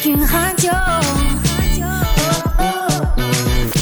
plus qu'une radio.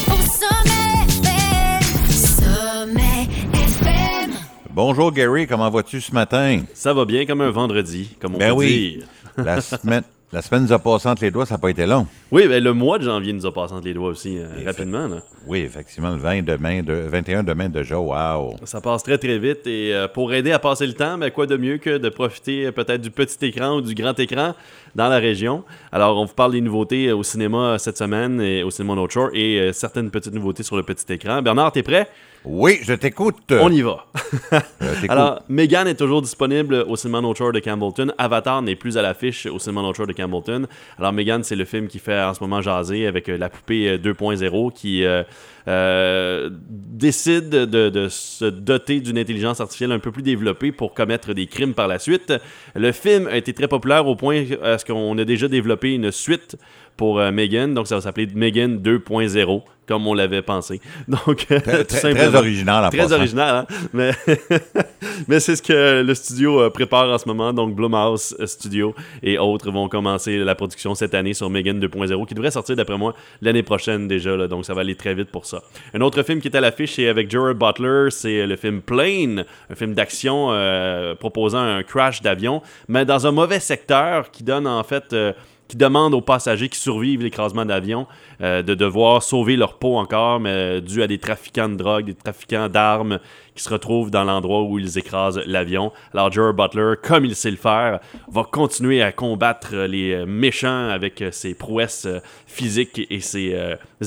Au sommet FM, sommet FM. Bonjour Gary, comment vas-tu ce matin? Ça va bien comme un vendredi, comme on Ben peut oui. dire. La semaine, la semaine nous a passé entre les doigts, ça n'a pas été long. Oui, ben, le mois de janvier nous a passé entre les doigts aussi, euh, rapidement. là. Oui, effectivement, le 20 demain, de, 21 demain déjà, wow. Ça passe très très vite et euh, pour aider à passer le temps, ben, quoi de mieux que de profiter euh, peut-être du petit écran ou du grand écran dans la région. Alors on vous parle des nouveautés au cinéma cette semaine et au cinéma North Shore et euh, certaines petites nouveautés sur le petit écran. Bernard, t'es prêt? Oui, je t'écoute. On y va. Alors, Megan est toujours disponible au cinéma North Shore de Campbellton. Avatar n'est plus à l'affiche au cinéma North Shore de Campbellton. Alors, Megan, c'est le film qui fait en ce moment jaser avec euh, la poupée euh, 2.0 qui euh, euh, décide de, de se doter d'une intelligence artificielle un peu plus développée pour commettre des crimes par la suite. Le film a été très populaire au point à ce qu'on a déjà développé une suite pour euh, Megan. Donc, ça va s'appeler Megan 2.0, comme on l'avait pensé. Donc, Très, tout très- original en Très passant. original, hein? Mais, mais c'est ce que le studio euh, prépare en ce moment. Donc, Blumhouse euh, Studio et autres vont commencer la production cette année sur Megan 2.0, qui devrait sortir, d'après moi, l'année prochaine déjà. là. donc, ça va aller très vite pour ça. Un autre film qui est à l'affiche, c'est avec Gerard Butler. C'est le film Plane, un film d'action euh, proposant un crash d'avion, mais dans un mauvais secteur qui donne en fait. euh, qui demande aux passagers qui survivent l'écrasement d'avion euh, de devoir sauver leur peau encore, mais euh, dû à des trafiquants de drogue, des trafiquants d'armes qui se retrouvent dans l'endroit où ils écrasent l'avion. Alors, Gerard Butler, comme il sait le faire, va continuer à combattre euh, les méchants avec ses prouesses physiques et ses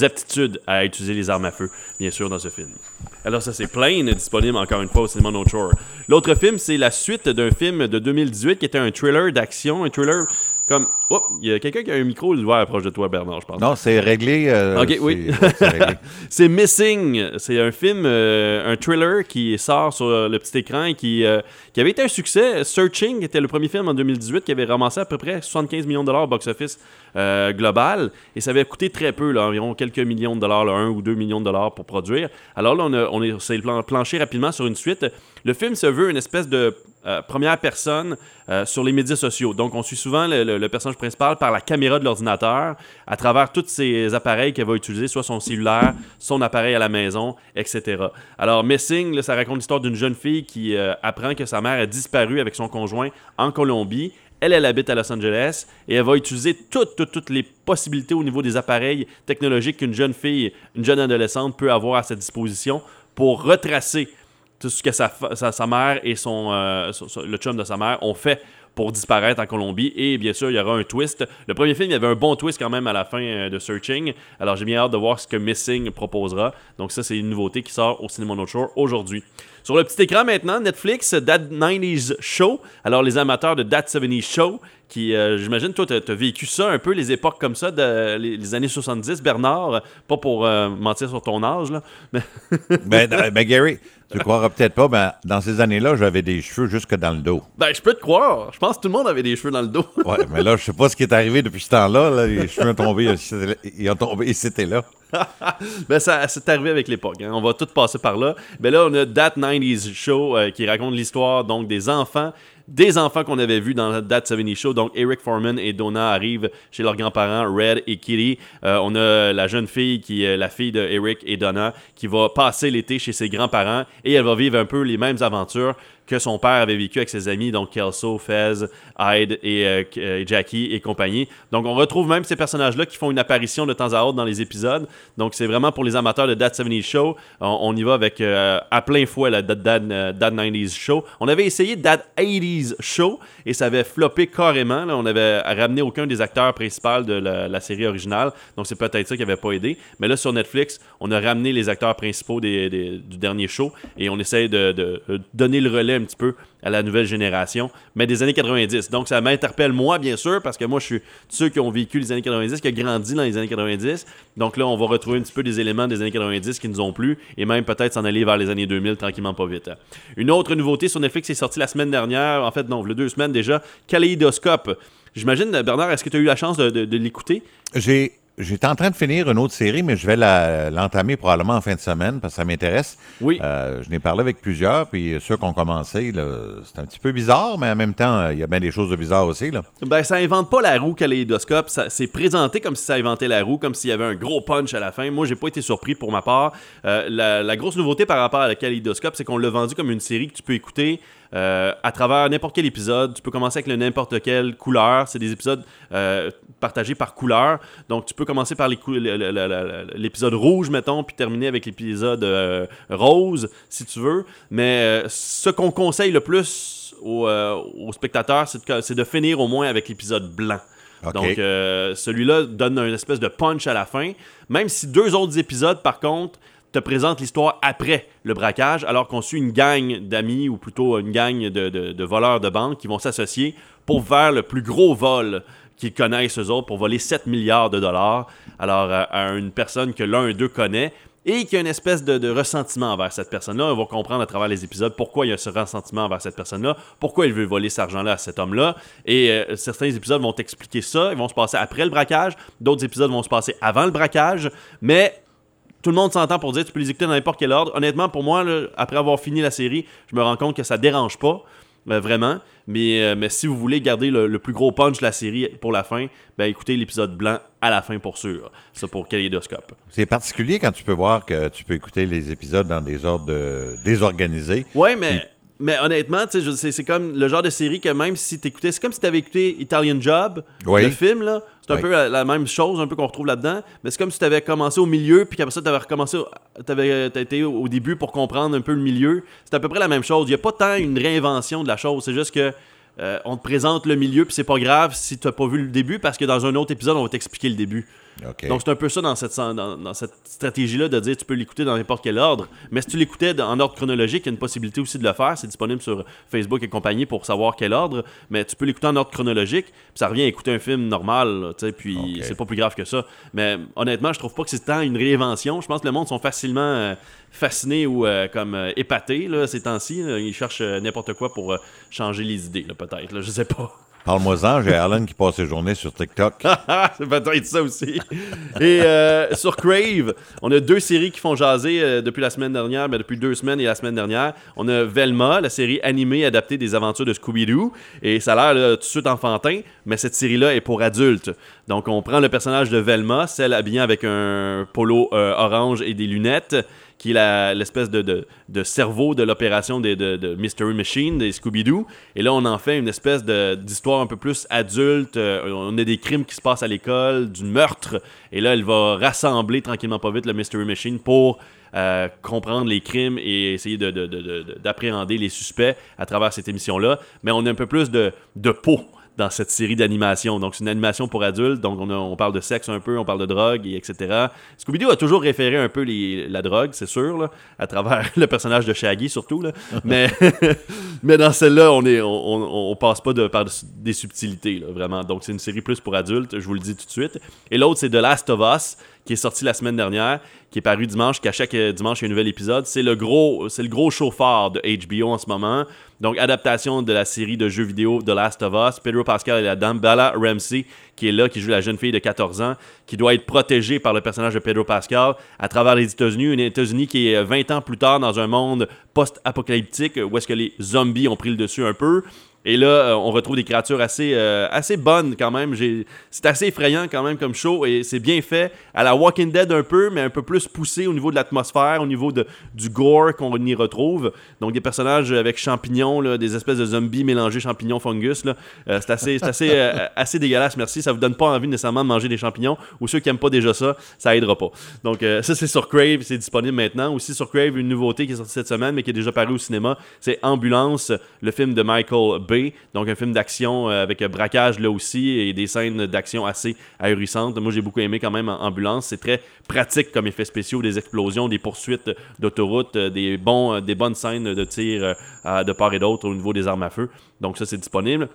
aptitudes à utiliser les armes à feu, bien sûr, dans ce film. Alors, ça, c'est plein, disponible encore une fois au cinéma No Shore. L'autre film, c'est la suite d'un film de 2018 qui était un thriller d'action, un thriller comme. Oh, il y a quelqu'un qui a un micro ouvert proche de toi, Bernard, je pense. Non, c'est réglé. euh, Ok, oui. ouais, c'est Missing. C'est un film, euh, un thriller qui sort sur le petit écran et qui, euh, qui avait été un succès. Searching était le premier film en 2018 qui avait ramassé à peu près 75 millions de dollars au box-office global. Et ça avait coûté très peu, là, environ quelques millions de dollars, là, 1 ou 2 millions de dollars pour produire. Alors là, on, a, on est, s'est plan- planché rapidement sur une suite. Le film se veut une espèce de euh, première personne euh, sur les médias sociaux. Donc, on suit souvent le, personnage principal par la caméra de l'ordinateur à travers tous ces appareils qu'elle va utiliser, soit son cellulaire, son appareil à la maison, etc. Alors, Missing, là, ça raconte l'histoire d'une jeune fille qui euh, apprend que sa mère a disparu avec son conjoint en Colombie. Elle, elle habite à Los Angeles et elle va utiliser toutes, toutes, toutes les possibilités au niveau des appareils technologiques qu'une jeune fille, une jeune adolescente peut avoir à sa disposition pour retracer tout ce que sa, sa, mère et son, euh, son- le chum de sa mère ont fait pour disparaître en Colombie. Et bien sûr, il y aura un twist. Le premier film, il y avait un bon twist quand même à la fin euh, de Searching. Alors j'ai bien hâte de voir ce que Missing proposera. Donc ça, c'est une nouveauté qui sort au Cinéma North Shore aujourd'hui. Sur le petit écran maintenant, Netflix, That 90s Show. Alors les amateurs de That 70s Show, qui, euh, j'imagine, toi, tu as vécu ça un peu, les époques comme ça, de, les, les années 70, Bernard. Pas pour euh, mentir sur ton âge, là. Mais ben, ben, Gary, tu croiras peut-être pas, mais dans ces années-là, j'avais des cheveux jusque dans le dos. Ben, je peux te croire. Je pense que tout le monde avait des cheveux dans le dos. Ouais, mais là, je sais pas ce qui est arrivé depuis ce temps-là. là. Les cheveux ont tombé, ils ont tombé et c'était là. ben, ça, c'est arrivé avec l'époque. hein. On va tout passer par là. Ben là, on a That 90s Show euh, qui raconte l'histoire donc des enfants. Des enfants qu'on avait vus dans That 70 Show. Donc, Eric Foreman et Donna arrivent chez leurs grands-parents, Red et Kitty. Euh, on a la jeune fille qui est la fille de Eric et Donna qui va passer l'été chez ses grands-parents et elle va vivre un peu les mêmes aventures que son père avait vécu avec ses amis, donc Kelso, Fez, Hyde et euh, euh, Jackie et compagnie. Donc on retrouve même ces personnages-là qui font une apparition de temps à autre dans les épisodes. Donc c'est vraiment pour les amateurs de That 70s Show. On, y va avec euh, à plein fouet la That, That, euh, That 90s Show. On avait essayé That 80s Show et ça avait floppé carrément. là. On avait ramené aucun des acteurs principaux de la, série originale. Donc c'est peut-être ça qui n'avait pas aidé. Mais là sur Netflix, on a ramené les acteurs principaux du dernier show et on essaie de, de- de donner le relais un petit peu à la nouvelle génération, mais des années 90. Donc ça m'interpelle moi, bien sûr, parce que moi je suis de ceux qui ont vécu les années 90, qui ont grandi dans les années 90. Donc là, on va retrouver un petit peu des éléments des années 90 qui nous ont plu et même peut-être s'en aller vers les années 2000 tranquillement pas vite. Une autre nouveauté sur Netflix est sortie la semaine dernière, en fait non, a deux semaines déjà, Kaleidoscope. J'imagine, Bernard, est-ce que tu as eu la chance de- de l'écouter? J'ai j'étais en train de finir une autre série, mais je vais l'entamer probablement en fin de semaine parce que ça m'intéresse. Oui. Euh, je n'ai parlé avec plusieurs, puis ceux qui ont commencé, c'est un petit peu bizarre, mais en même temps, euh, il y a bien des choses de bizarres aussi. Là. Ben, ça invente pas la roue Kaléidoscope. Ça, c'est présenté comme si ça inventait la roue, comme s'il y avait un gros punch à la fin. Moi, j'ai pas été surpris pour ma part. Euh, la, la grosse nouveauté par rapport à la Kaléidoscope, c'est qu'on l'a vendu comme une série que tu peux écouter euh, à travers n'importe quel épisode. Tu peux commencer avec le n'importe quelle couleur. C'est des épisodes euh, partagés par couleur. Donc, tu peux commencer par l'épisode rouge, mettons, puis terminer avec l'épisode euh, rose, si tu veux. Mais ce qu'on conseille le plus aux, aux spectateurs, c'est de, finir au moins avec l'épisode blanc. Donc, euh, celui-là donne une espèce de punch à la fin. Même si deux autres épisodes, par contre, te présentent l'histoire après le braquage, alors qu'on suit une gang d'amis, ou plutôt une gang de, voleurs de banque qui vont s'associer pour faire le plus gros vol qu'ils connaissent eux autres, pour voler 7 milliards de dollars. Alors, euh, à une personne que l'un d'eux connaît, et qui a une espèce de, de ressentiment envers cette personne-là. On va comprendre à travers les épisodes pourquoi il y a ce ressentiment envers cette personne-là, pourquoi il veut voler cet argent-là à cet homme-là. Et euh, certains épisodes vont expliquer ça, ils vont se passer après le braquage, d'autres épisodes vont se passer avant le braquage, mais tout le monde s'entend pour dire tu peux les écouter dans n'importe quel ordre. Honnêtement, pour moi, là, après avoir fini la série, je me rends compte que ça dérange pas. euh, vraiment, mais, euh, mais si vous voulez garder le, le plus gros punch de la série pour la fin, ben écoutez l'épisode blanc à la fin pour sûr. Ça pour Kaléidoscope. C'est particulier quand tu peux voir que tu peux écouter les épisodes dans des ordres de- désorganisés. Ouais, mais, mais honnêtement, c'est comme le genre de série que même si t'écoutais, c'est comme si t'avais écouté Italian Job, Oui. le film, là. C'est un Oui. peu la, la même chose, un peu qu'on retrouve là-dedans. Mais c'est comme si t'avais commencé au milieu, puis qu'après ça, t'avais recommencé, t'avais t'as été au début pour comprendre un peu le milieu. C'est à peu près la même chose. Il y a pas tant une réinvention de la chose. C'est juste que euh, on te présente le milieu, puis c'est pas grave si t'as pas vu le début, parce que dans un autre épisode, on va t'expliquer le début. Donc, c'est un peu ça dans cette, dans, dans cette stratégie-là de dire tu peux l'écouter dans n'importe quel ordre. Mais si tu l'écoutais en ordre chronologique, il y a une possibilité aussi de le faire. C'est disponible sur Facebook et compagnie pour savoir quel ordre. Mais tu peux l'écouter en ordre chronologique. Puis ça revient à écouter un film normal. là, puis c'est pas plus grave que ça. Mais honnêtement, je trouve pas que c'est tant une réinvention. Je pense que le monde sont facilement euh, fascinés ou euh, comme euh, épatés là, ces temps-ci. Ils cherchent n'importe quoi pour changer les idées, peut-être. Je sais pas. Parle-moi-en, j'ai Alan qui passe ses journées sur TikTok. c'est peut-être ça aussi. Et euh, sur Crave, on a deux séries qui font jaser euh, depuis la semaine dernière, mais depuis deux semaines et la semaine dernière. On a Velma, la série animée adaptée des aventures de Scooby-Doo. Et ça a l'air tout de suite enfantin, mais cette série-là est pour adultes. Donc on prend le personnage de Velma, celle habillée avec un polo euh, orange et des lunettes qui est l'espèce de, cerveau de l'opération de, de Mystery Machine, des Scooby-Doo. Et là, on en fait une espèce d'histoire un peu plus adulte. Euh, on a des crimes qui se passent à l'école, du meurtre. Et là, elle va rassembler tranquillement pas vite le Mystery Machine pour euh, comprendre les crimes et essayer de- de- de- de- d'appréhender les suspects à travers cette émission-là. Mais on a un peu plus de, de peau dans cette série d'animation. Donc, c'est une animation pour adultes. Donc, on, a- on parle de sexe un peu, on parle de drogue, et etc. Scooby-Doo a toujours référé un peu les- la drogue, c'est sûr, là, à travers le personnage de Shaggy, surtout. Là. mais, mais dans celle-là, on, est, on, on- on passe pas de, par des subtilités, là, vraiment. Donc, c'est une série plus pour adultes, je vous le dis tout de suite. Et l'autre, c'est The Last of Us, qui est sorti la semaine dernière, qui est paru dimanche, qu'à chaque euh, dimanche, il y a un nouvel épisode. C'est le gros, c'est le gros chauffeur de HBO en ce moment. Donc, adaptation de la série de jeux vidéo The Last of Us. Pedro Pascal et la dame Bella Ramsey, qui est là, qui joue la jeune fille de 14 ans, qui doit être protégée par le personnage de Pedro Pascal à travers les États-Unis. Une États-Unis qui est euh, 20 ans plus tard dans un monde post-apocalyptique où est-ce que les zombies ont pris le dessus un peu. Et là, euh, on retrouve des créatures assez, euh, assez bonnes quand même. C'est assez effrayant quand même comme show et c'est bien fait. À la Walking Dead un peu, mais un peu plus poussé au niveau de l'atmosphère, au niveau de, du gore qu'on y retrouve. Donc des personnages avec champignons, des espèces de zombies mélangés champignons fungus. Euh, c'est assez, assez, assez dégueulasse, merci. Ça vous donne pas envie nécessairement de manger des champignons. Ou ceux qui aiment pas déjà ça, ça aidera pas. Donc ça c'est sur Crave, c'est disponible maintenant. Aussi sur Crave, une nouveauté qui est sortie cette semaine, mais qui est déjà paru au cinéma, c'est Ambulance, le film de Michael Donc un film d'action euh, avec braquage là aussi et des scènes d'action assez ahurissantes. Moi j'ai beaucoup aimé quand même Ambulance. C'est très pratique comme effets spéciaux, des explosions, des poursuites d'autoroute, euh, des, bons, euh, des bonnes scènes de tir de part et d'autre au niveau des armes à feu. Donc ça c'est disponible.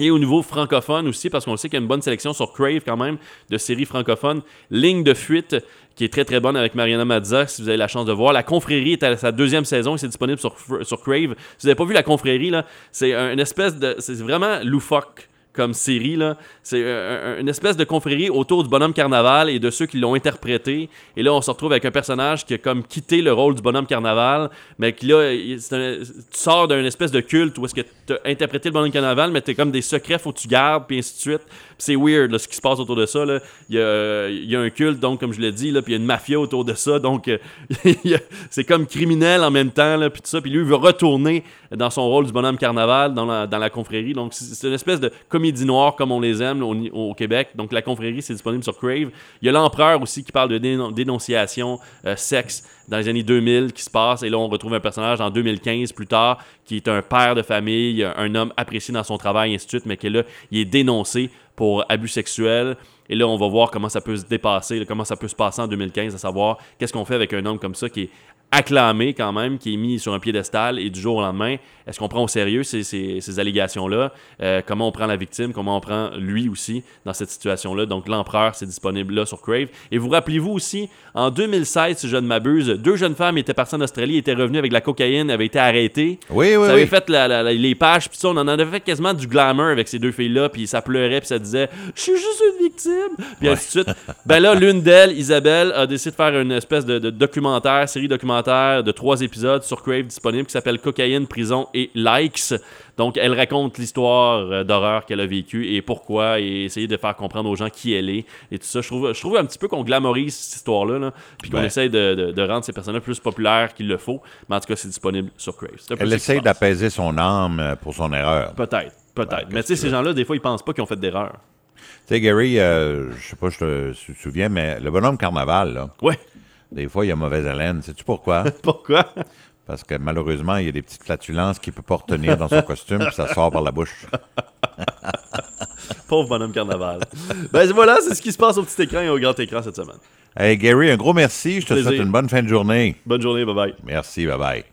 Et au niveau francophone aussi, parce qu'on sait qu'il y a une bonne sélection sur Crave quand même de séries francophones. Ligne de fuite, qui est très très bonne avec Mariana Mazza, si vous avez la chance de voir. La Confrérie est à sa deuxième saison et c'est disponible sur, Crave. Si vous n'avez pas vu La Confrérie, c'est un- une espèce de. C'est vraiment loufoque comme série. là. C'est euh, un- une espèce de confrérie autour du bonhomme carnaval et de ceux qui l'ont interprété. Et là, on se retrouve avec un personnage qui a comme quitté le rôle du bonhomme carnaval, mais qui là, un- tu sors d'un espèce de culte où est-ce que tu as interprété le bonhomme carnaval, mais tu comme des secrets, faut que tu gardes, puis ainsi de suite. C'est weird ce qui se passe autour de ça. Il, y a, y a un culte, donc, comme je l'ai dit, là, puis il y a une mafia autour de ça. Donc, euh, c'est comme criminel en même temps, là, puis tout ça. Puis lui, il veut retourner dans son rôle du bonhomme carnaval dans la, dans la confrérie. Donc, c'est une espèce de comédie noire comme on les aime au, Québec. Donc, la confrérie, c'est disponible sur Crave. Il y a l'empereur aussi qui parle de dénon- dénonciation, euh, sexe dans les années 2000 qui se passe. Et là, on retrouve un personnage en 2015 plus tard qui est un père de famille, un homme apprécié dans son travail, ainsi de suite, mais qui là, il est dénoncé pour abus sexuels. Et là, on va voir comment ça peut se dépasser, comment ça peut se passer en 2015, à savoir qu'est-ce qu'on fait avec un homme comme ça qui est acclamé quand même, qui est mis sur un piédestal et du jour au lendemain, est-ce qu'on prend au sérieux ces, ces- ces allégations-là? Euh, comment on prend la victime? Comment on prend lui aussi dans cette situation-là? Donc, l'empereur, c'est disponible là sur Crave. Et vous rappelez-vous aussi, en 2016, si je ne m'abuse, deux jeunes femmes étaient parties en Australie, étaient revenues avec de la cocaïne, avaient été arrêtées. Oui, oui, ça avait oui. fait la- la- la- les pages, puis ça, on en avait fait quasiment du glamour avec ces deux filles-là, puis ça pleurait, puis ça disait « Je suis juste une victime! » Puis ainsi de suite. Ben là, l'une d'elles, Isabelle, a décidé de faire une espèce de, de documentaire, série documentaire de trois épisodes sur Crave disponible qui s'appelle Cocaïne, prison et likes. Donc, elle raconte l'histoire euh, d'horreur qu'elle a vécue et pourquoi, et essayer de faire comprendre aux gens qui elle est et tout ça. Je trouve, je trouve un petit peu qu'on glamorise cette histoire-là, là, puis qu'on Ouais. essaye de, de- de rendre ces personnages plus populaires qu'il le faut. Mais en tout cas, c'est disponible sur Crave. Elle essaye d'apaiser son âme euh, pour son erreur. Peut-être, peut-être. Mais tu sais, ces tu gens-là, des fois, ils pensent pas qu'ils ont fait d'erreur. Tu sais, Gary, euh, je sais pas, je te sou- souviens, mais le bonhomme carnaval, là, Ouais. Des fois, il y a mauvaise haleine. Sais-tu pourquoi? Pourquoi? Parce que malheureusement, il y a des petites flatulences qu'il peut pas retenir dans son costume, puis ça sort par la bouche. Pauvre bonhomme carnaval. ben voilà, c'est ce qui se passe au petit écran et au grand écran cette semaine. Hey, Gary, un gros merci. Je te Plaisir. souhaite une bonne fin de journée. Bonne journée, bye bye. Merci, bye bye.